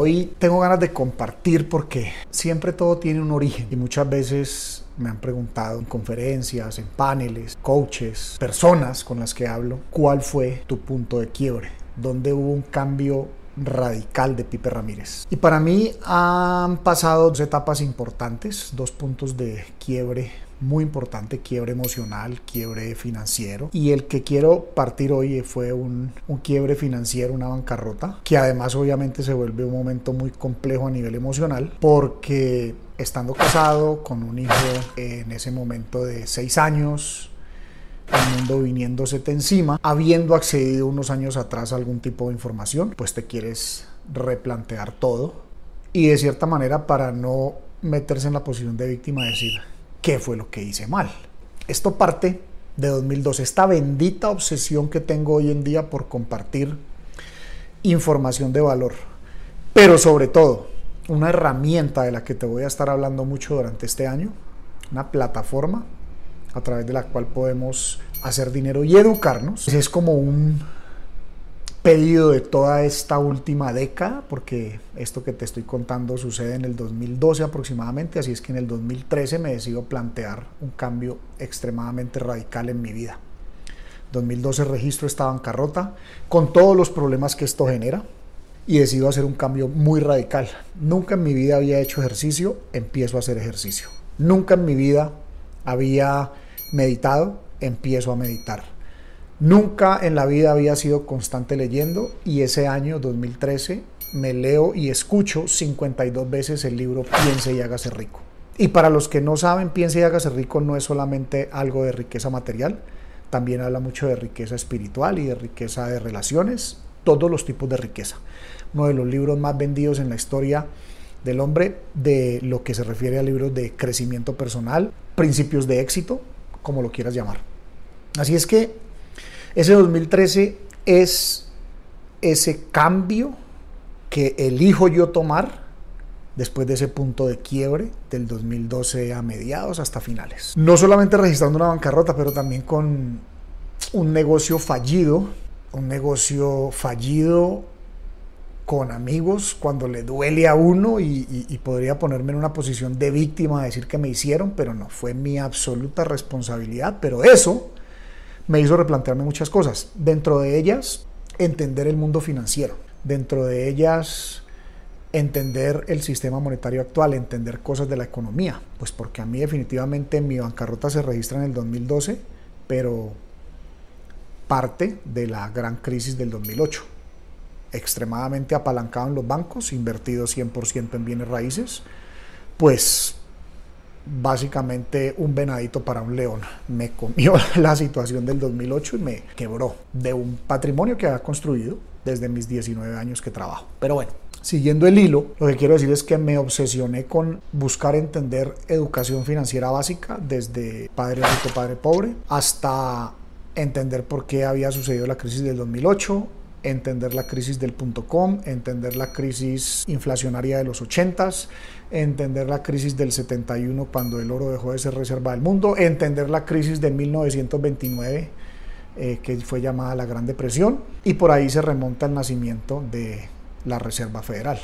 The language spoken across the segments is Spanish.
Hoy tengo ganas de compartir porque siempre todo tiene un origen y muchas veces me han preguntado en conferencias, en paneles, coaches, personas con las que hablo, ¿cuál fue tu punto de quiebre? ¿Dónde hubo un cambio radical de Pipe Ramírez? Y para mí han pasado dos etapas importantes, dos puntos de quiebre muy importante, quiebre emocional, quiebre financiero. Y el que quiero partir hoy fue un, un, quiebre financiero, una bancarrota, que además obviamente se vuelve un momento muy complejo a nivel emocional, porque estando casado con un hijo en ese momento de seis años, el mundo viniéndose encima, habiendo accedido unos años atrás a algún tipo de información, pues te quieres replantear todo y de cierta manera para no meterse en la posición de víctima decir, qué fue lo que hice mal. Esto parte de 2012, esta bendita obsesión que tengo hoy en día por compartir información de valor, pero sobre todo una herramienta de la que te voy a estar hablando mucho durante este año, una plataforma a través de la cual podemos hacer dinero y educarnos. Es como un pedido de toda esta última década, porque esto que te estoy contando sucede en el 2012 aproximadamente, así es que en el 2013 me decido plantear un cambio extremadamente radical en mi vida. 2012 registro esta bancarrota con todos los problemas que esto genera y decido hacer un cambio muy radical. Nunca en mi vida había hecho ejercicio, empiezo a hacer ejercicio. Nunca en mi vida había meditado, empiezo a meditar Nunca en la vida había sido constante leyendo y ese año 2013 me leo y escucho 52 veces el libro Piense y hágase rico. Y para los que no saben, Piense y hágase rico no es solamente algo de riqueza material, también habla mucho de riqueza espiritual y de riqueza de relaciones, todos los tipos de riqueza. Uno de los libros más vendidos en la historia del hombre de lo que se refiere a libros de crecimiento personal, principios de éxito, como lo quieras llamar. Así es que ese 2013 es ese cambio que elijo yo tomar después de ese punto de quiebre del 2012 a mediados hasta finales. No solamente registrando una bancarrota, pero también con un negocio fallido, un negocio fallido con amigos cuando le duele a uno y, y, podría ponerme en una posición de víctima, decir que me hicieron, pero no fue mi absoluta responsabilidad, pero eso me hizo replantearme muchas cosas. Dentro de ellas, entender el mundo financiero. Dentro de ellas, entender el sistema monetario actual, entender cosas de la economía. Pues porque a mí definitivamente mi bancarrota se registra en el 2012, pero parte de la gran crisis del 2008. Extremadamente apalancado en los bancos, invertido 100% en bienes raíces, pues básicamente un venadito para un león. Me comió la situación del 2008 y me quebró de un patrimonio que había construido desde mis 19 años que trabajo. Pero bueno, siguiendo el hilo, lo que quiero decir es que me obsesioné con buscar entender educación financiera básica desde padre rico, padre pobre, hasta entender por qué había sucedido la crisis del 2008, entender la crisis del punto com, entender la crisis inflacionaria de los 80s, entender la crisis del 71 cuando el oro dejó de ser reserva del mundo, entender la crisis de 1929 eh, que fue llamada la Gran Depresión y por ahí se remonta el nacimiento de la Reserva Federal.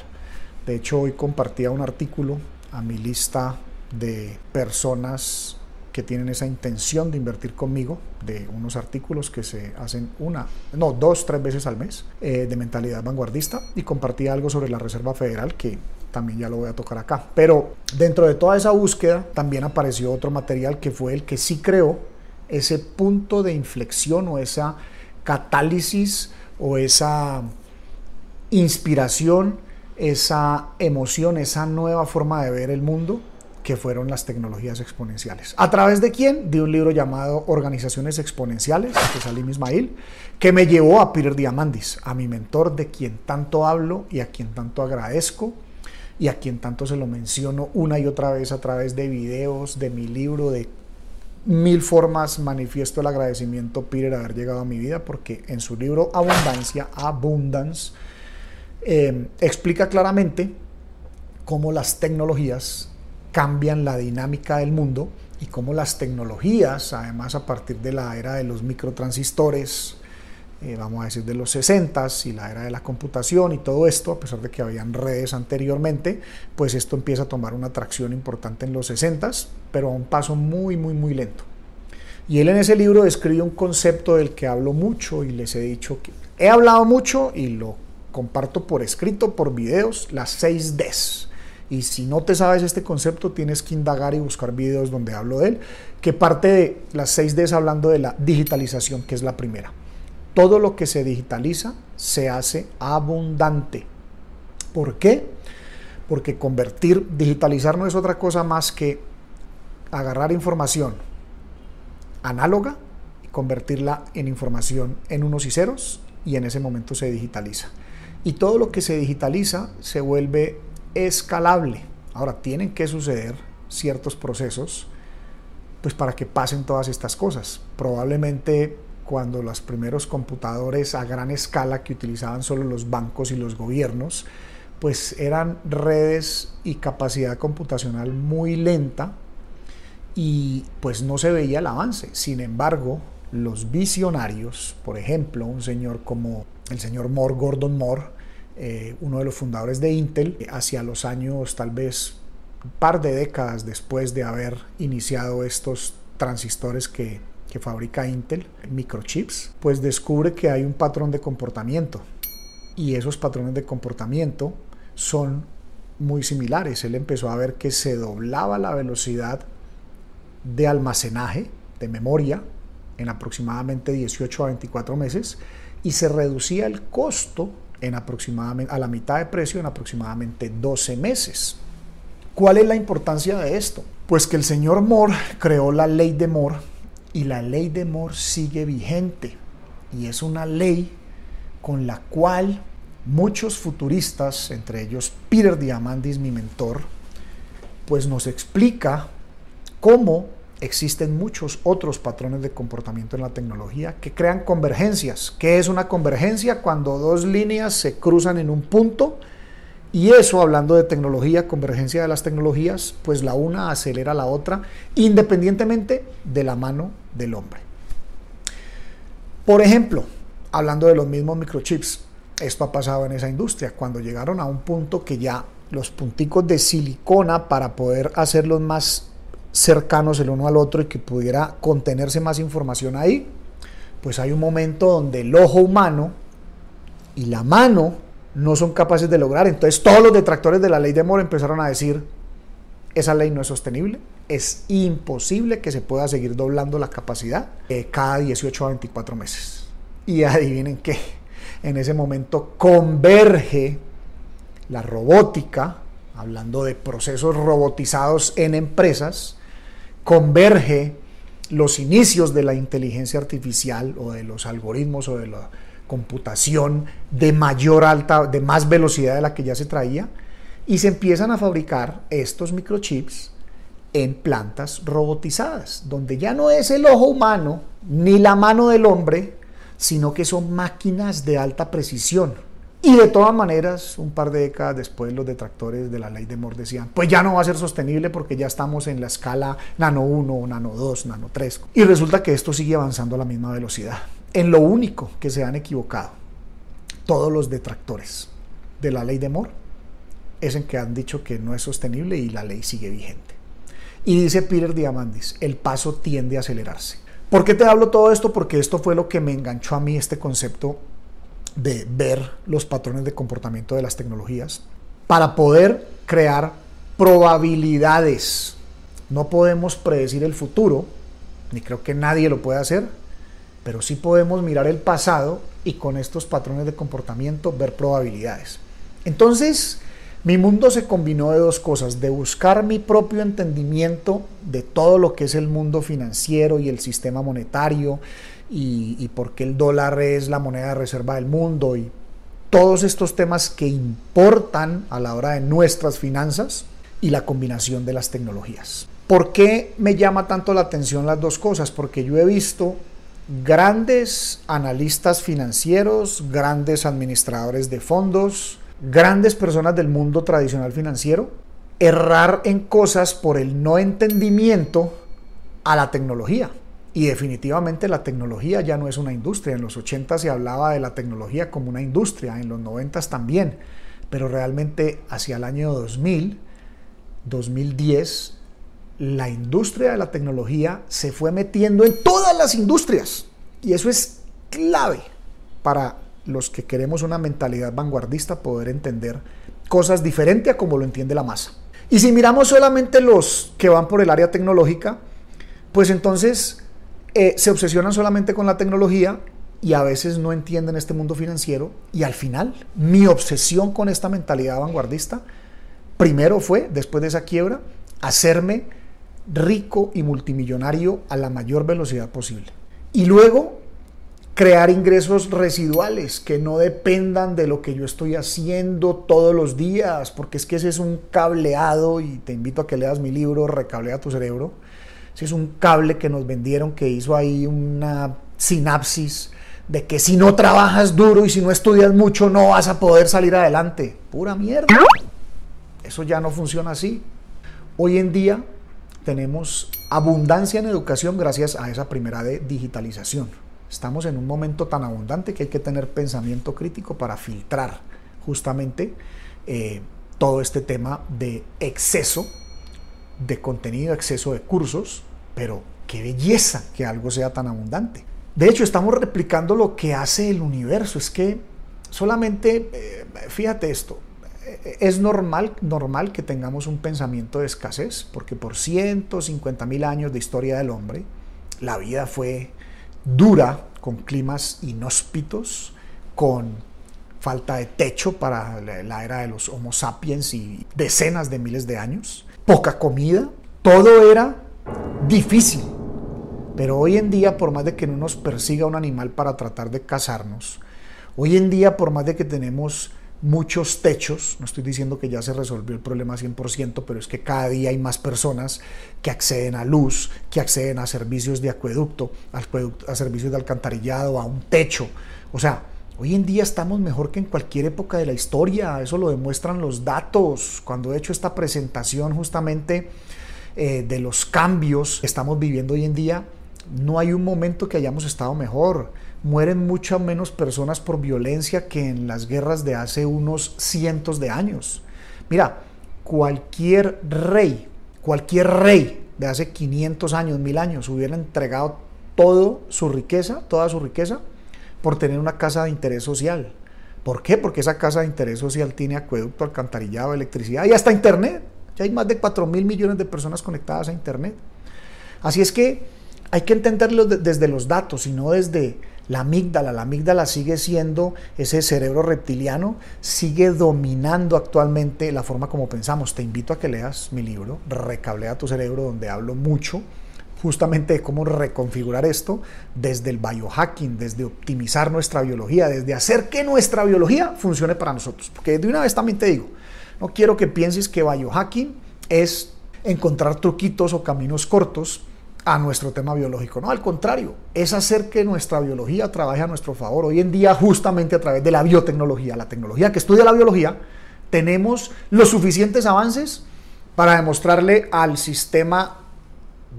De hecho, hoy compartía un artículo a mi lista de personas que tienen esa intención de invertir conmigo, de unos artículos que se hacen una, no, dos, tres veces al mes, eh, de mentalidad vanguardista, y compartí algo sobre la Reserva Federal que también ya lo voy a tocar acá. Pero dentro de toda esa búsqueda también apareció otro material que fue el que sí creó ese punto de inflexión o esa catálisis o esa inspiración, esa emoción, esa nueva forma de ver el mundo que fueron las tecnologías exponenciales. ¿A través de quién? De un libro llamado Organizaciones Exponenciales, de Salim Ismail, que me llevó a Peter Diamandis, a mi mentor de quien tanto hablo y a quien tanto agradezco y a quien tanto se lo menciono una y otra vez a través de videos, de mi libro, de mil formas manifiesto el agradecimiento Peter haber llegado a mi vida porque en su libro Abundancia, Abundance, eh, explica claramente cómo las tecnologías cambian la dinámica del mundo y cómo las tecnologías, además a partir de la era de los microtransistores, eh, vamos a decir, de los 60 y la era de la computación y todo esto, a pesar de que habían redes anteriormente, pues esto empieza a tomar una tracción importante en los 60 pero a un paso muy, muy, muy lento. Y él en ese libro describe un concepto del que hablo mucho y les he dicho que he hablado mucho y lo comparto por escrito, por videos, las 6 Ds. Y si no te sabes este concepto, tienes que indagar y buscar videos donde hablo de él, que parte de las 6 Ds hablando de la digitalización, que es la primera. Todo lo que se digitaliza se hace abundante. ¿Por qué? Porque convertir, digitalizar no es otra cosa más que agarrar información análoga y convertirla en información en unos y ceros y en ese momento se digitaliza. Y todo lo que se digitaliza se vuelve escalable. Ahora, tienen que suceder ciertos procesos pues para que pasen todas estas cosas. Probablemente cuando los primeros computadores a gran escala que utilizaban solo los bancos y los gobiernos, pues eran redes y capacidad computacional muy lenta y pues no se veía el avance. Sin embargo, los visionarios, por ejemplo, un señor como el señor Moore, Gordon Moore, eh, uno de los fundadores de Intel, hacia los años tal vez un par de décadas después de haber iniciado estos transistores que, que fabrica Intel, microchips, pues descubre que hay un patrón de comportamiento y esos patrones de comportamiento son muy similares. Él empezó a ver que se doblaba la velocidad de almacenaje, de memoria, en aproximadamente 18 a 24 meses y se reducía el costo en aproximadamente, a la mitad de precio en aproximadamente 12 meses. ¿Cuál es la importancia de esto? Pues que el señor Moore creó la ley de Moore y la ley de Moore sigue vigente y es una ley con la cual muchos futuristas, entre ellos Peter Diamandis, mi mentor, pues nos explica cómo existen muchos otros patrones de comportamiento en la tecnología que crean convergencias. ¿Qué es una convergencia? Cuando dos líneas se cruzan en un punto y eso, hablando de tecnología, convergencia de las tecnologías, pues la una acelera la otra independientemente de la mano del hombre. Por ejemplo, hablando de los mismos microchips, esto ha pasado en esa industria, cuando llegaron a un punto que ya los punticos de silicona para poder hacerlos más cercanos el uno al otro y que pudiera contenerse más información ahí, pues hay un momento donde el ojo humano y la mano no son capaces de lograr. Entonces todos los detractores de la ley de Moore empezaron a decir, esa ley no es sostenible, es imposible que se pueda seguir doblando la capacidad eh, cada 18 a 24 meses. Y adivinen qué, en ese momento converge la robótica, hablando de procesos robotizados en empresas, converge los inicios de la inteligencia artificial o de los algoritmos o de la computación de mayor alta, de más velocidad de la que ya se traía, y se empiezan a fabricar estos microchips en plantas robotizadas, donde ya no es el ojo humano ni la mano del hombre, sino que son máquinas de alta precisión y de todas maneras, un par de décadas después, los detractores de la ley de Moore decían, pues ya no va a ser sostenible porque ya estamos en la escala nano 1, nano 2, nano 3. Y resulta que esto sigue avanzando a la misma velocidad. En lo único que se han equivocado todos los detractores de la ley de Moore es en que han dicho que no es sostenible y la ley sigue vigente. Y dice Peter Diamandis, el paso tiende a acelerarse. ¿Por qué te hablo todo esto? Porque esto fue lo que me enganchó a mí este concepto de ver los patrones de comportamiento de las tecnologías para poder crear probabilidades. No podemos predecir el futuro, ni creo que nadie lo pueda hacer, pero sí podemos mirar el pasado y con estos patrones de comportamiento ver probabilidades. Entonces, mi mundo se combinó de dos cosas, de buscar mi propio entendimiento de todo lo que es el mundo financiero y el sistema monetario y, y por qué el dólar es la moneda de reserva del mundo y todos estos temas que importan a la hora de nuestras finanzas y la combinación de las tecnologías. ¿Por qué me llama tanto la atención las dos cosas? Porque yo he visto grandes analistas financieros, grandes administradores de fondos, grandes personas del mundo tradicional financiero errar en cosas por el no entendimiento a la tecnología. Y definitivamente la tecnología ya no es una industria. En los 80 se hablaba de la tecnología como una industria, en los 90 también. Pero realmente hacia el año 2000, 2010, la industria de la tecnología se fue metiendo en todas las industrias. Y eso es clave para los que queremos una mentalidad vanguardista, poder entender cosas diferentes a como lo entiende la masa. Y si miramos solamente los que van por el área tecnológica, pues entonces eh, se obsesionan solamente con la tecnología y a veces no entienden este mundo financiero. Y al final, mi obsesión con esta mentalidad vanguardista, primero fue, después de esa quiebra, hacerme rico y multimillonario a la mayor velocidad posible. Y luego crear ingresos residuales que no dependan de lo que yo estoy haciendo todos los días, porque es que ese es un cableado y te invito a que leas mi libro Recablea tu cerebro. Ese es un cable que nos vendieron que hizo ahí una sinapsis de que si no trabajas duro y si no estudias mucho no vas a poder salir adelante. Pura mierda. Eso ya no funciona así. Hoy en día tenemos abundancia en educación gracias a esa primera de digitalización. Estamos en un momento tan abundante que hay que tener pensamiento crítico para filtrar justamente eh, todo este tema de exceso de contenido, exceso de cursos, pero qué belleza que algo sea tan abundante. De hecho, estamos replicando lo que hace el universo. Es que solamente, eh, fíjate esto, eh, es normal, normal que tengamos un pensamiento de escasez, porque por 150 mil años de historia del hombre, la vida fue dura, con climas inhóspitos, con falta de techo para la era de los Homo sapiens y decenas de miles de años, poca comida, todo era difícil. Pero hoy en día, por más de que no nos persiga un animal para tratar de cazarnos, hoy en día, por más de que tenemos muchos techos, no estoy diciendo que ya se resolvió el problema 100%, pero es que cada día hay más personas que acceden a luz, que acceden a servicios de acueducto, a servicios de alcantarillado, a un techo. O sea, hoy en día estamos mejor que en cualquier época de la historia, eso lo demuestran los datos. Cuando he hecho esta presentación justamente eh, de los cambios que estamos viviendo hoy en día, no hay un momento que hayamos estado mejor mueren muchas menos personas por violencia que en las guerras de hace unos cientos de años. Mira, cualquier rey, cualquier rey de hace 500 años, mil años, hubiera entregado toda su riqueza, toda su riqueza, por tener una casa de interés social. ¿Por qué? Porque esa casa de interés social tiene acueducto, alcantarillado, electricidad y hasta internet. Ya hay más de 4 mil millones de personas conectadas a internet. Así es que hay que entenderlo desde los datos y no desde la amígdala, la amígdala sigue siendo ese cerebro reptiliano, sigue dominando actualmente la forma como pensamos. Te invito a que leas mi libro, Recablea tu cerebro, donde hablo mucho justamente de cómo reconfigurar esto desde el biohacking, desde optimizar nuestra biología, desde hacer que nuestra biología funcione para nosotros. Porque de una vez también te digo, no quiero que pienses que biohacking es encontrar truquitos o caminos cortos a nuestro tema biológico. No, al contrario, es hacer que nuestra biología trabaje a nuestro favor. Hoy en día, justamente a través de la biotecnología, la tecnología que estudia la biología, tenemos los suficientes avances para demostrarle al sistema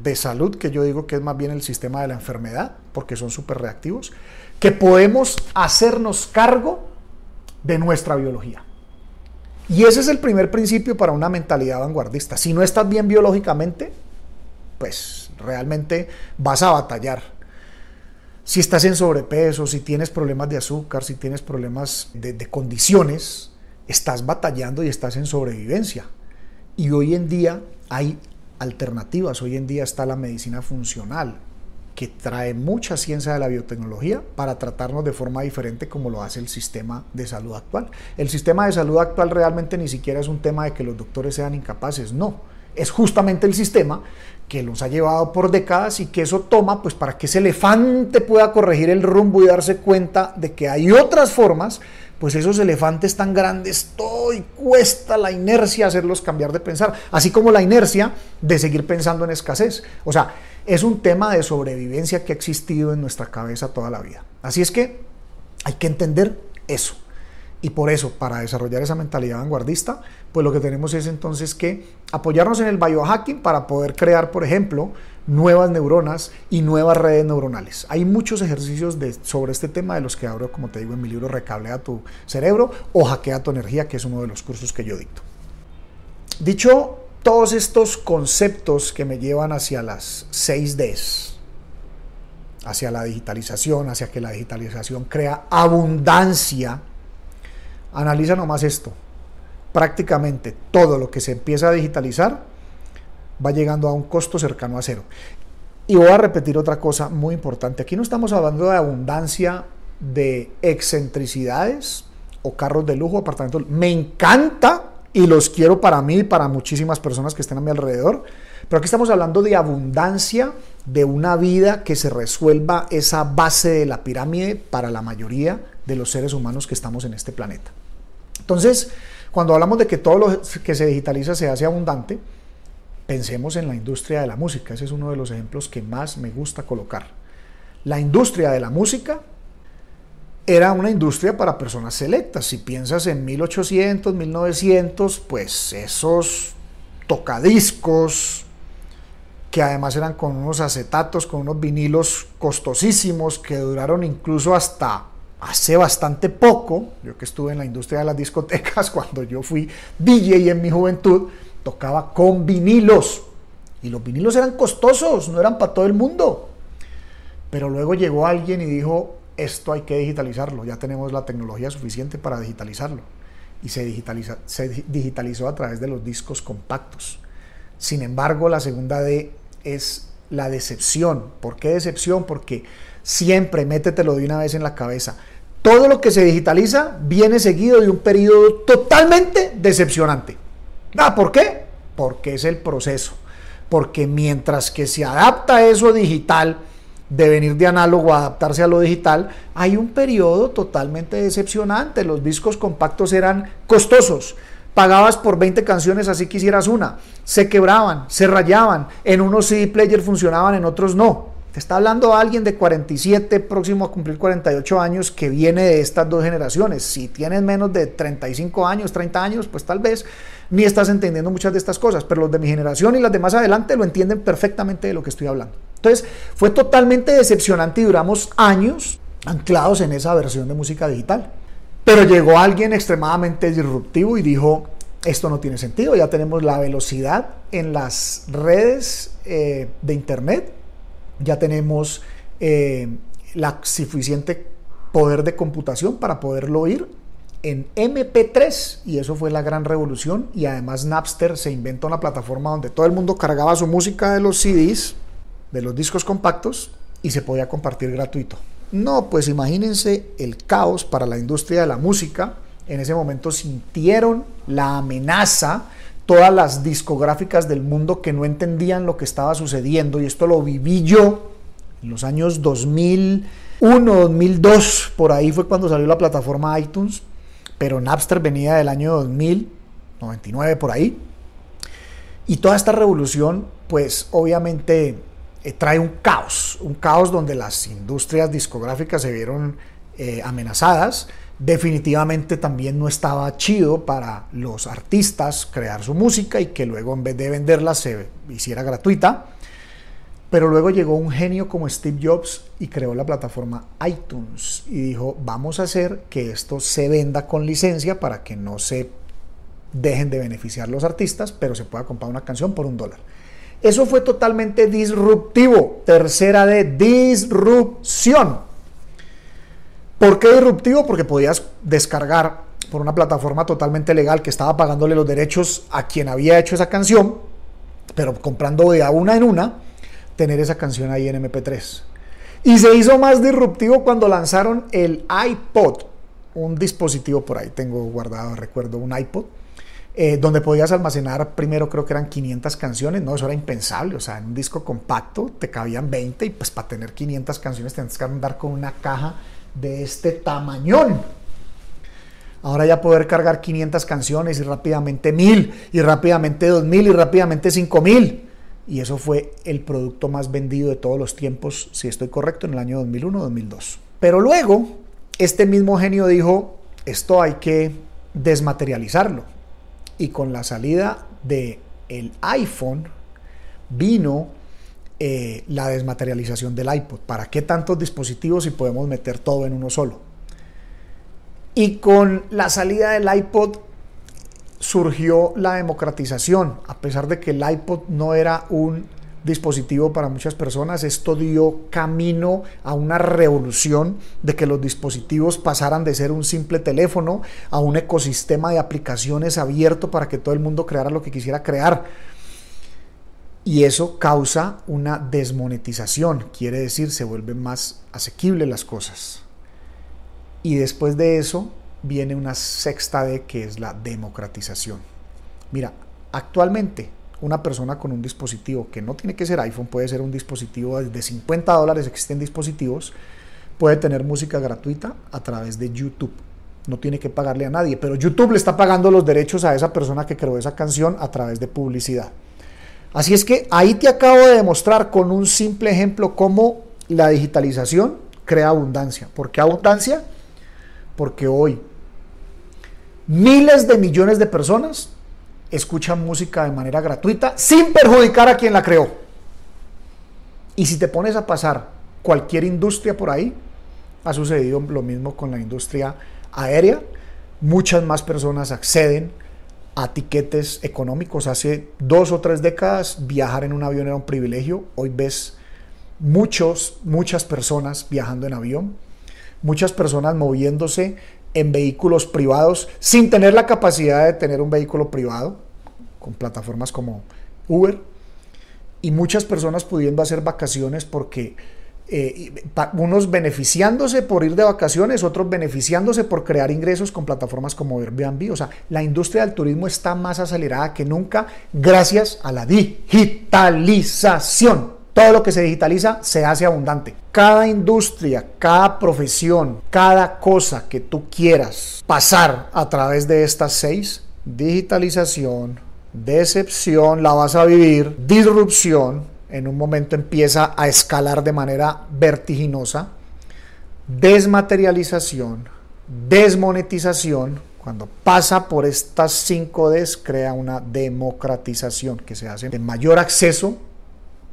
de salud, que yo digo que es más bien el sistema de la enfermedad, porque son súper reactivos, que podemos hacernos cargo de nuestra biología. Y ese es el primer principio para una mentalidad vanguardista. Si no estás bien biológicamente, pues realmente vas a batallar. Si estás en sobrepeso, si tienes problemas de azúcar, si tienes problemas de, condiciones, estás batallando y estás en sobrevivencia. Y hoy en día hay alternativas. Hoy en día está la medicina funcional, que trae mucha ciencia de la biotecnología para tratarnos de forma diferente como lo hace el sistema de salud actual. El sistema de salud actual realmente ni siquiera es un tema de que los doctores sean incapaces, no es justamente el sistema que los ha llevado por décadas y que eso toma pues para que ese elefante pueda corregir el rumbo y darse cuenta de que hay otras formas, pues esos elefantes tan grandes todo y cuesta la inercia hacerlos cambiar de pensar, así como la inercia de seguir pensando en escasez. O sea, es un tema de sobrevivencia que ha existido en nuestra cabeza toda la vida. Así es que hay que entender eso. Y por eso, para desarrollar esa mentalidad vanguardista, pues lo que tenemos es entonces que apoyarnos en el biohacking para poder crear, por ejemplo, nuevas neuronas y nuevas redes neuronales. Hay muchos ejercicios de, sobre este tema de los que abro, como te digo, en mi libro Recablea tu cerebro o Hackea tu energía, que es uno de los cursos que yo dicto. Dicho todos estos conceptos que me llevan hacia las 6Ds, hacia la digitalización, hacia que la digitalización crea abundancia, analiza nomás esto. Prácticamente todo lo que se empieza a digitalizar va llegando a un costo cercano a cero. Y voy a repetir otra cosa muy importante. Aquí no estamos hablando de abundancia de excentricidades o carros de lujo, apartamentos. Me encanta y los quiero para mí y para muchísimas personas que estén a mi alrededor. Pero aquí estamos hablando de abundancia de una vida que se resuelva esa base de la pirámide para la mayoría de los seres humanos que estamos en este planeta. Entonces, cuando hablamos de que todo lo que se digitaliza se hace abundante, pensemos en la industria de la música. Ese es uno de los ejemplos que más me gusta colocar. La industria de la música era una industria para personas selectas. Si piensas en 1800, 1900, pues esos tocadiscos, que además eran con unos acetatos, con unos vinilos costosísimos que duraron incluso hasta hace bastante poco. Yo que estuve en la industria de las discotecas cuando yo fui DJ en mi juventud, tocaba con vinilos. Y los vinilos eran costosos, no eran para todo el mundo. Pero luego llegó alguien y dijo, esto hay que digitalizarlo, ya tenemos la tecnología suficiente para digitalizarlo. Y se, se digitalizó a través de los discos compactos. Sin embargo, la segunda D es la decepción. ¿Por qué decepción? Porque siempre, métetelo de una vez en la cabeza, todo lo que se digitaliza viene seguido de un periodo totalmente decepcionante. Ah, ¿Por qué? Porque es el proceso. Porque mientras que se adapta eso digital, de venir de análogo a adaptarse a lo digital, hay un periodo totalmente decepcionante. Los discos compactos eran costosos Pagabas por 20 canciones así quisieras una. Se quebraban, se rayaban. En unos CD player funcionaban, en otros no. Te está hablando alguien de 47, próximo a cumplir 48 años, que viene de estas dos generaciones. Si tienes menos de 35 años, 30 años, pues tal vez ni estás entendiendo muchas de estas cosas. Pero los de mi generación y las de más adelante lo entienden perfectamente de lo que estoy hablando. Entonces, fue totalmente decepcionante y duramos años anclados en esa versión de música digital. Pero llegó alguien extremadamente disruptivo y dijo, esto no tiene sentido, ya tenemos la velocidad en las redes eh, de Internet, ya tenemos eh, la suficiente poder de computación para poderlo oír en MP3 y eso fue la gran revolución y además Napster se inventó una plataforma donde todo el mundo cargaba su música de los CDs, de los discos compactos y se podía compartir gratuito. No, pues imagínense el caos para la industria de la música. En ese momento sintieron la amenaza todas las discográficas del mundo que no entendían lo que estaba sucediendo y esto lo viví yo en los años 2001, 2002, por ahí fue cuando salió la plataforma iTunes, pero Napster venía del año 2000, 99 por ahí. Y toda esta revolución, pues obviamente eh, trae un caos, un caos donde las industrias discográficas se vieron eh, amenazadas. Definitivamente también no estaba chido para los artistas crear su música y que luego en vez de venderla se hiciera gratuita. Pero luego llegó un genio como Steve Jobs y creó la plataforma iTunes y dijo, vamos a hacer que esto se venda con licencia para que no se dejen de beneficiar los artistas, pero se pueda comprar una canción por un dólar. Eso fue totalmente disruptivo. Tercera de disrupción. ¿Por qué disruptivo? Porque podías descargar por una plataforma totalmente legal que estaba pagándole los derechos a quien había hecho esa canción, pero comprando de a una en una, tener esa canción ahí en MP3. Y se hizo más disruptivo cuando lanzaron el iPod, un dispositivo por ahí, tengo guardado, recuerdo, un iPod eh, donde podías almacenar, primero creo que eran 500 canciones, no, eso era impensable, o sea, en un disco compacto te cabían 20 y pues para tener 500 canciones tenías que andar con una caja de este tamañón. Ahora ya poder cargar 500 canciones y rápidamente 1000 y rápidamente 2000 y rápidamente 5000. Y eso fue el producto más vendido de todos los tiempos, si estoy correcto, en el año 2001-2002. Pero luego, este mismo genio dijo, esto hay que desmaterializarlo y con la salida de el iPhone vino eh, la desmaterialización del iPod. ¿Para qué tantos dispositivos si podemos meter todo en uno solo? Y con la salida del iPod surgió la democratización. A pesar de que el iPod no era un dispositivo para muchas personas, esto dio camino a una revolución de que los dispositivos pasaran de ser un simple teléfono a un ecosistema de aplicaciones abierto para que todo el mundo creara lo que quisiera crear y eso causa una desmonetización, quiere decir se vuelven más asequibles las cosas. Y después de eso viene una sexta D que es la democratización. Mira, actualmente una persona con un dispositivo que no tiene que ser iPhone, puede ser un dispositivo de 50 dólares, existen dispositivos, puede tener música gratuita a través de YouTube. No tiene que pagarle a nadie, pero YouTube le está pagando los derechos a esa persona que creó esa canción a través de publicidad. Así es que ahí te acabo de demostrar con un simple ejemplo cómo la digitalización crea abundancia. ¿Por qué abundancia? Porque hoy miles de millones de personas escuchan música de manera gratuita sin perjudicar a quien la creó. Y si te pones a pasar cualquier industria por ahí, ha sucedido lo mismo con la industria aérea. Muchas más personas acceden a tiquetes económicos. Hace dos o tres décadas viajar en un avión era un privilegio. Hoy ves muchos, muchas personas viajando en avión, muchas personas moviéndose en vehículos privados sin tener la capacidad de tener un vehículo privado, con plataformas como Uber, y muchas personas pudiendo hacer vacaciones porque eh, unos beneficiándose por ir de vacaciones, otros beneficiándose por crear ingresos con plataformas como Airbnb. O sea, la industria del turismo está más acelerada que nunca gracias a la digitalización. Todo lo que se digitaliza se hace abundante. Cada industria, cada profesión, cada cosa que tú quieras pasar a través de estas seis, digitalización, decepción, la vas a vivir, disrupción, en un momento empieza a escalar de manera vertiginosa, desmaterialización, desmonetización, cuando pasa por estas cinco Ds crea una democratización que se hace de mayor acceso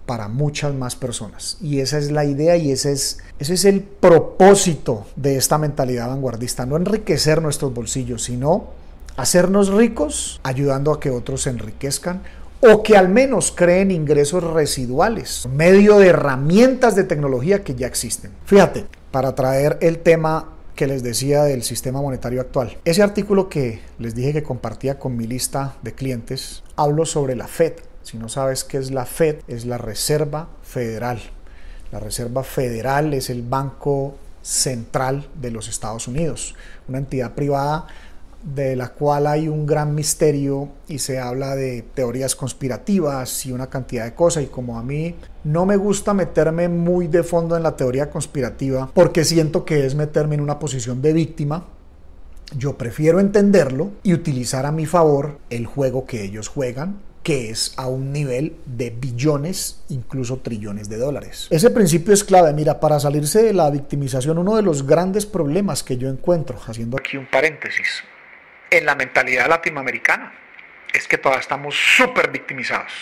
para muchas más personas. Y esa es la idea y ese es, ese es el propósito de esta mentalidad vanguardista, no enriquecer nuestros bolsillos, sino hacernos ricos ayudando a que otros se enriquezcan o que al menos creen ingresos residuales, medio de herramientas de tecnología que ya existen. Fíjate, para traer el tema que les decía del sistema monetario actual. Ese artículo que les dije que compartía con mi lista de clientes, hablo sobre la Fed. Si no sabes qué es la Fed, es la Reserva Federal. La Reserva Federal es el Banco Central de los Estados Unidos, una entidad privada de la cual hay un gran misterio y se habla de teorías conspirativas y una cantidad de cosas y como a mí no me gusta meterme muy de fondo en la teoría conspirativa porque siento que es meterme en una posición de víctima, yo prefiero entenderlo y utilizar a mi favor el juego que ellos juegan que es a un nivel de billones, incluso trillones de dólares. Ese principio es clave. Mira, para salirse de la victimización, uno de los grandes problemas que yo encuentro, haciendo aquí un paréntesis, en la mentalidad latinoamericana es que todavía estamos súper victimizados.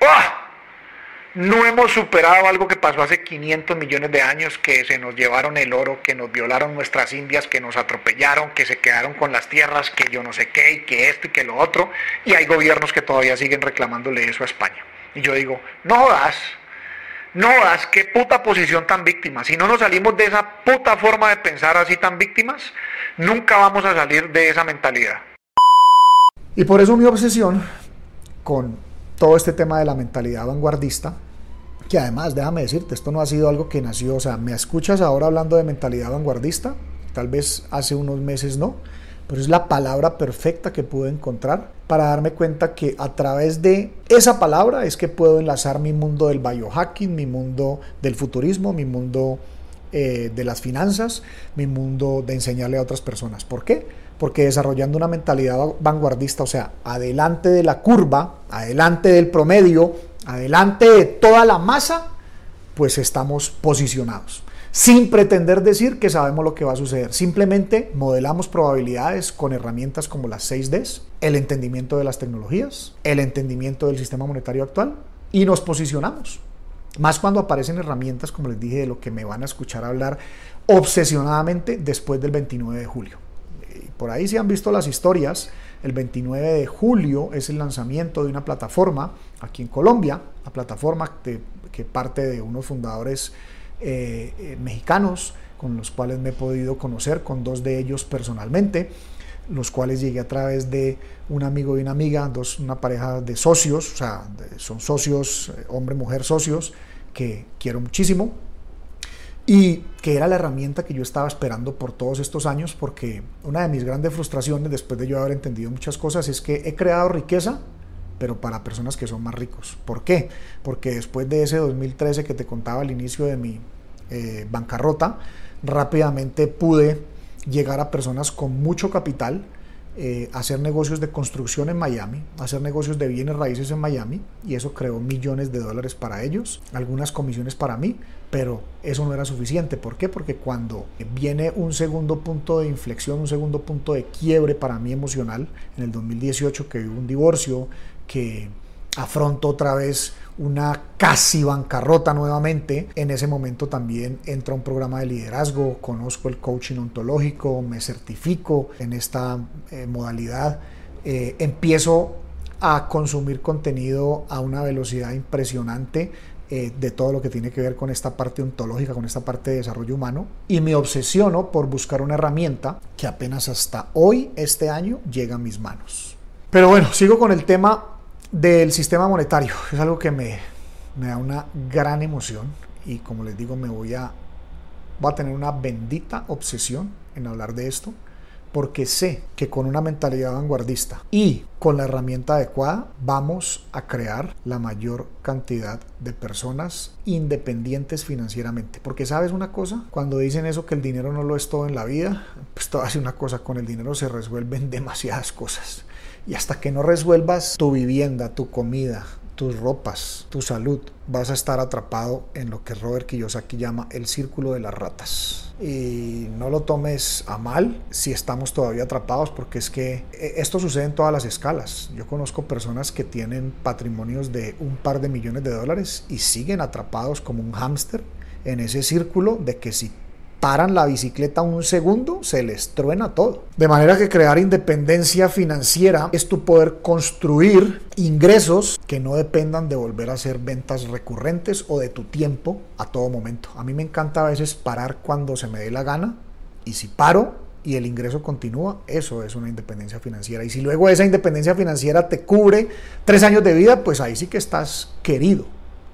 ¡Oh! No hemos superado algo que pasó hace 500 millones de años, que se nos llevaron el oro, que nos violaron nuestras indias, que nos atropellaron, que se quedaron con las tierras, que yo no sé qué, y que esto y que lo otro. Y hay gobiernos que todavía siguen reclamándole eso a España. Y yo digo, no das, no das, qué puta posición tan víctima. Si no nos salimos de esa puta forma de pensar así tan víctimas, nunca vamos a salir de esa mentalidad. Y por eso mi obsesión con todo este tema de la mentalidad vanguardista, que además, déjame decirte, esto no ha sido algo que nació, o sea, me escuchas ahora hablando de mentalidad vanguardista, tal vez hace unos meses no, pero es la palabra perfecta que pude encontrar para darme cuenta que a través de esa palabra es que puedo enlazar mi mundo del biohacking, mi mundo del futurismo, mi mundo eh, de las finanzas, mi mundo de enseñarle a otras personas. ¿Por qué? Porque desarrollando una mentalidad vanguardista, o sea, adelante de la curva, adelante del promedio, adelante de toda la masa, pues estamos posicionados sin pretender decir que sabemos lo que va a suceder. Simplemente modelamos probabilidades con herramientas como las 6Ds, el entendimiento de las tecnologías, el entendimiento del sistema monetario actual y nos posicionamos. Más cuando aparecen herramientas, como les dije, de lo que me van a escuchar hablar obsesionadamente después del 29 de julio. Por ahí si han visto las historias, el 29 de julio es el lanzamiento de una plataforma aquí en Colombia, la plataforma que parte de unos fundadores eh, eh, mexicanos con los cuales me he podido conocer, con dos de ellos personalmente, los cuales llegué a través de un amigo y una amiga, dos, una pareja de socios, o sea, son socios, eh, hombre-mujer socios, que quiero muchísimo, y que era la herramienta que yo estaba esperando por todos estos años, porque una de mis grandes frustraciones después de yo haber entendido muchas cosas es que he creado riqueza, pero para personas que son más ricos. ¿Por qué? Porque después de ese 2013 que te contaba al inicio de mi eh, bancarrota, rápidamente pude llegar a personas con mucho capital, eh, hacer negocios de construcción en Miami, hacer negocios de bienes raíces en Miami, y eso creó millones de dólares para ellos, algunas comisiones para mí, pero eso no era suficiente. ¿Por qué? Porque cuando viene un segundo punto de inflexión, un segundo punto de quiebre para mí emocional, en el 2018 que hubo un divorcio, que afronto otra vez una casi bancarrota nuevamente. En ese momento también entra un programa de liderazgo, conozco el coaching ontológico, me certifico en esta eh, modalidad, eh, empiezo a consumir contenido a una velocidad impresionante eh, de todo lo que tiene que ver con esta parte ontológica, con esta parte de desarrollo humano, y me obsesiono por buscar una herramienta que apenas hasta hoy, este año, llega a mis manos. Pero bueno, sigo con el tema del sistema monetario. Es algo que me, me da una gran emoción y como les digo, me voy a, voy a tener una bendita obsesión en hablar de esto porque sé que con una mentalidad vanguardista y con la herramienta adecuada vamos a crear la mayor cantidad de personas independientes financieramente. Porque sabes una cosa, cuando dicen eso que el dinero no lo es todo en la vida, pues hace una cosa, con el dinero se resuelven demasiadas cosas. Y hasta que no resuelvas tu vivienda, tu comida, tus ropas, tu salud, vas a estar atrapado en lo que Robert Kiyosaki llama el círculo de las ratas. Y no lo tomes a mal si estamos todavía atrapados, porque es que eh, esto sucede en todas las escalas. Yo conozco personas que tienen patrimonios de un par de millones de dólares y siguen atrapados como un hámster en ese círculo de que si paran la bicicleta un segundo, se les truena todo. De manera que crear independencia financiera es tu poder construir ingresos que no dependan de volver a hacer ventas recurrentes o de tu tiempo a todo momento. A mí me encanta a veces parar cuando se me dé la gana y si paro y el ingreso continúa, eso es una independencia financiera. Y si luego esa independencia financiera te cubre tres años de vida, pues ahí sí que estás querido,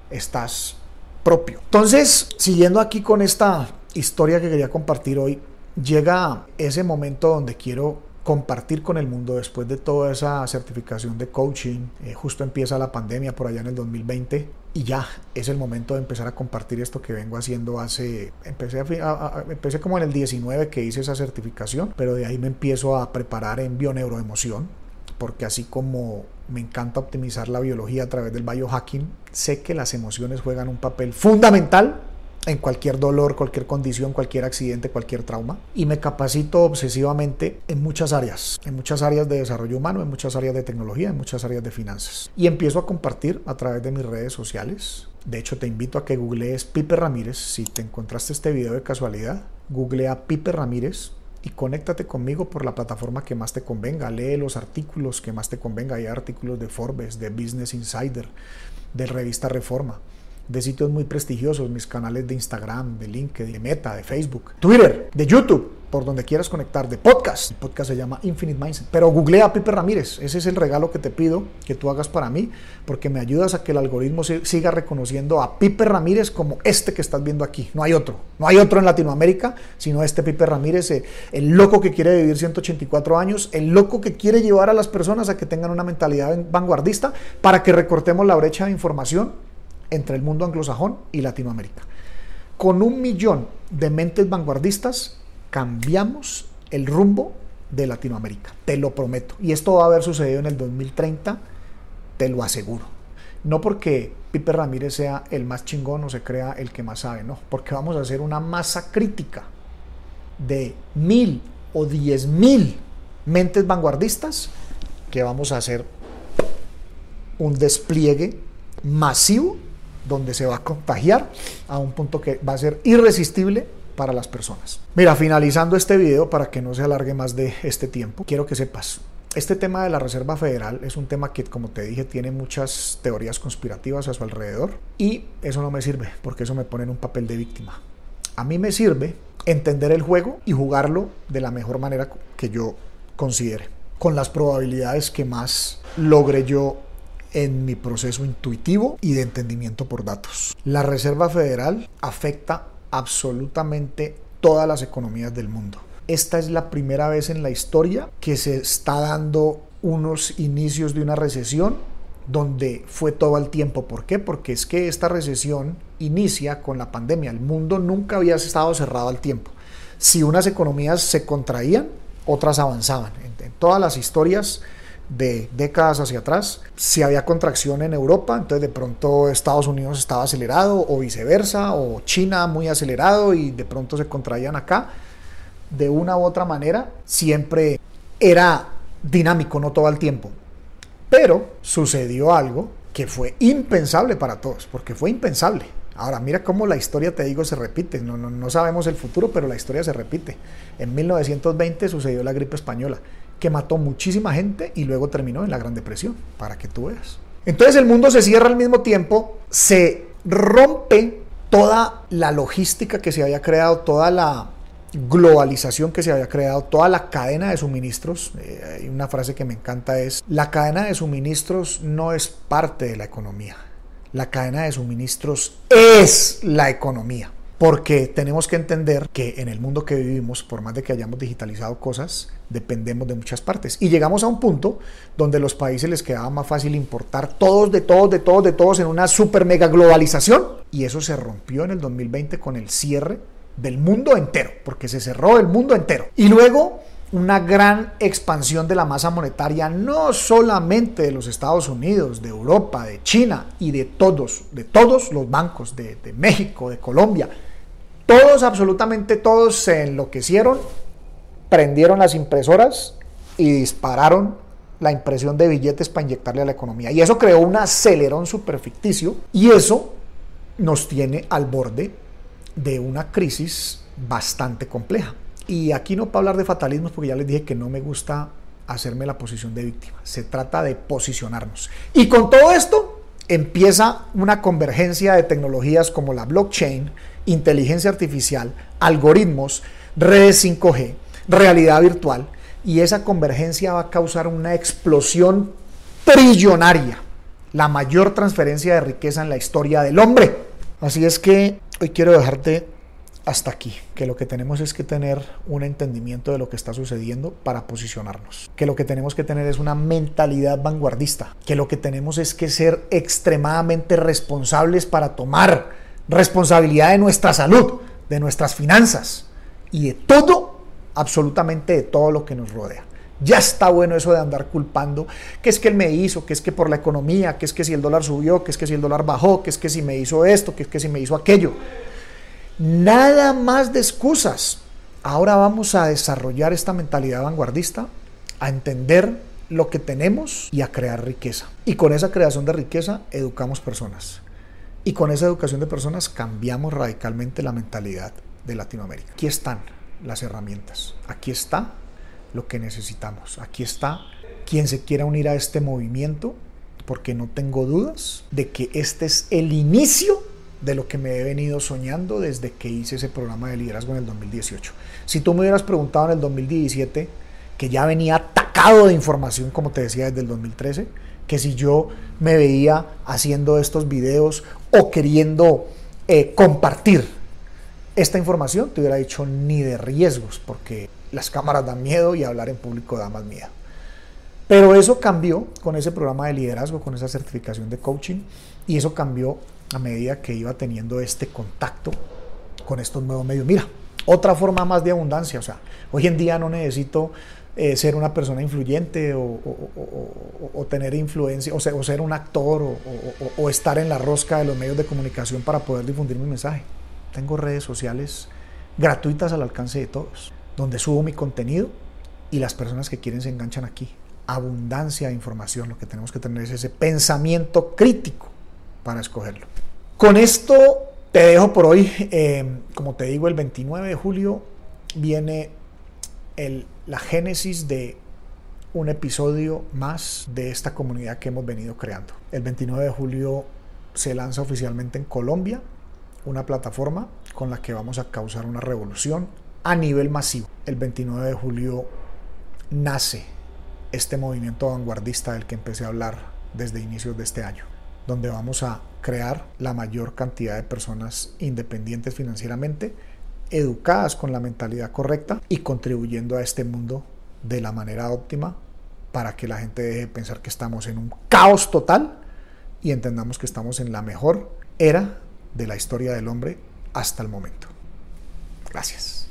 estás propio. Entonces, siguiendo aquí con esta historia que quería compartir hoy, llega ese momento donde quiero compartir con el mundo después de toda esa certificación de coaching. Eh, justo empieza la pandemia por allá en el 2020 y ya es el momento de empezar a compartir esto que vengo haciendo hace, empecé, a, empecé como en el 19 que hice esa certificación, pero de ahí me empiezo a preparar en bioneuroemoción, porque así como me encanta optimizar la biología a través del biohacking, sé que las emociones juegan un papel fundamental en cualquier dolor, cualquier condición, cualquier accidente, cualquier trauma. Y me capacito obsesivamente en muchas áreas, en muchas áreas de desarrollo humano, en muchas áreas de tecnología, en muchas áreas de finanzas. Y empiezo a compartir a través de mis redes sociales. De hecho, te invito a que googlees Pipe Ramírez. Si te encontraste este video de casualidad, googlea Pipe Ramírez y conéctate conmigo por la plataforma que más te convenga. Lee los artículos que más te convenga. Hay artículos de Forbes, de Business Insider, de Revista Reforma de sitios muy prestigiosos, mis canales de Instagram, de LinkedIn, de Meta, de Facebook, Twitter, de YouTube, por donde quieras conectar, de podcast. El podcast se llama Infinite Mindset. Pero googlea a Pipe Ramírez. Ese es el regalo que te pido que tú hagas para mí, porque me ayudas a que el algoritmo siga reconociendo a Pipe Ramírez como este que estás viendo aquí. No hay otro. No hay otro en Latinoamérica, sino este Pipe Ramírez, eh, el loco que quiere vivir 184 años, el loco que quiere llevar a las personas a que tengan una mentalidad vanguardista para que recortemos la brecha de información entre el mundo anglosajón y Latinoamérica. Con un millón de mentes vanguardistas cambiamos el rumbo de Latinoamérica, te lo prometo. Y esto va a haber sucedido en el 2030, te lo aseguro. No porque Pipe Ramírez sea el más chingón o se crea el que más sabe, no, porque vamos a hacer una masa crítica de mil o diez mil mentes vanguardistas que vamos a hacer un despliegue masivo donde se va a contagiar a un punto que va a ser irresistible para las personas. Mira, finalizando este video para que no se alargue más de este tiempo, quiero que sepas, este tema de la Reserva Federal es un tema que, como te dije, tiene muchas teorías conspirativas a su alrededor y eso no me sirve porque eso me pone en un papel de víctima. A mí me sirve entender el juego y jugarlo de la mejor manera que yo considere, con las probabilidades que más logre yo en mi proceso intuitivo y de entendimiento por datos. La Reserva Federal afecta absolutamente todas las economías del mundo. Esta es la primera vez en la historia que se está dando unos inicios de una recesión donde fue todo el tiempo. ¿Por qué? Porque es que esta recesión inicia con la pandemia. El mundo nunca había estado cerrado al tiempo. Si unas economías se contraían, otras avanzaban. En, todas las historias de décadas hacia atrás, si había contracción en Europa, entonces de pronto Estados Unidos estaba acelerado o viceversa, o China muy acelerado y de pronto se contraían acá. De una u otra manera, siempre era dinámico, no todo el tiempo. Pero sucedió algo que fue impensable para todos, porque fue impensable. Ahora, mira cómo la historia, te digo, se repite. No, no, no sabemos el futuro, pero la historia se repite. En 1920 sucedió la gripe española, que mató muchísima gente y luego terminó en la Gran Depresión, para que tú veas. Entonces el mundo se cierra al mismo tiempo, se rompe toda la logística que se había creado, toda la globalización que se había creado, toda la cadena de suministros, eh, hay una frase que me encanta es, la cadena de suministros no es parte de la economía, la cadena de suministros es la economía, porque tenemos que entender que en el mundo que vivimos, por más de que hayamos digitalizado cosas, dependemos de muchas partes. Y llegamos a un punto donde los países les quedaba más fácil importar todos, de todos, de todos, de todos en una super mega globalización, y eso se rompió en el 2020 con el cierre del mundo entero, porque se cerró el mundo entero. Y luego una gran expansión de la masa monetaria, no solamente de los Estados Unidos, de Europa, de China y de todos, de todos los bancos, de, de México, de Colombia. Todos, absolutamente todos se enloquecieron, prendieron las impresoras y dispararon la impresión de billetes para inyectarle a la economía. Y eso creó un acelerón super ficticio y eso nos tiene al borde de una crisis bastante compleja. Y aquí no para hablar de fatalismos porque ya les dije que no me gusta hacerme la posición de víctima. Se trata de posicionarnos. Y con todo esto empieza una convergencia de tecnologías como la blockchain, inteligencia artificial, algoritmos, redes 5G, realidad virtual. Y esa convergencia va a causar una explosión trillonaria, la mayor transferencia de riqueza en la historia del hombre. Así es que Hoy quiero dejarte hasta aquí, que lo que tenemos es que tener un entendimiento de lo que está sucediendo para posicionarnos, que lo que tenemos que tener es una mentalidad vanguardista, que lo que tenemos es que ser extremadamente responsables para tomar responsabilidad de nuestra salud, de nuestras finanzas y de todo, absolutamente de todo lo que nos rodea. Ya está bueno eso de andar culpando, que es que él me hizo, que es que por la economía, que es que si el dólar subió, que es que si el dólar bajó, que es que si me hizo esto, que es que si me hizo aquello. Nada más de excusas. Ahora vamos a desarrollar esta mentalidad vanguardista, a entender lo que tenemos y a crear riqueza. Y con esa creación de riqueza educamos personas. Y con esa educación de personas cambiamos radicalmente la mentalidad de Latinoamérica. Aquí están las herramientas. Aquí está lo que necesitamos. Aquí está quien se quiera unir a este movimiento, porque no tengo dudas de que este es el inicio de lo que me he venido soñando desde que hice ese programa de liderazgo en el 2018. Si tú me hubieras preguntado en el 2017, que ya venía atacado de información, como te decía, desde el 2013, que si yo me veía haciendo estos videos o queriendo eh, compartir esta información, te hubiera dicho ni de riesgos, porque las cámaras dan miedo y hablar en público da más miedo. Pero eso cambió con ese programa de liderazgo, con esa certificación de coaching, y eso cambió a medida que iba teniendo este contacto con estos nuevos medios. Mira, otra forma más de abundancia, o sea, hoy en día no necesito eh, ser una persona influyente o, tener influencia, o ser, un actor o estar en la rosca de los medios de comunicación para poder difundir mi mensaje. Tengo redes sociales gratuitas al alcance de todos donde subo mi contenido y las personas que quieren se enganchan aquí. Abundancia de información, lo que tenemos que tener es ese pensamiento crítico para escogerlo. Con esto te dejo por hoy. Eh, como te digo, el 29 de julio viene la génesis de un episodio más de esta comunidad que hemos venido creando. El 29 de julio se lanza oficialmente en Colombia una plataforma con la que vamos a causar una revolución a nivel masivo. El 29 de julio nace este movimiento vanguardista del que empecé a hablar desde inicios de este año, donde vamos a crear la mayor cantidad de personas independientes financieramente, educadas con la mentalidad correcta y contribuyendo a este mundo de la manera óptima para que la gente deje de pensar que estamos en un caos total y entendamos que estamos en la mejor era de la historia del hombre hasta el momento. Gracias.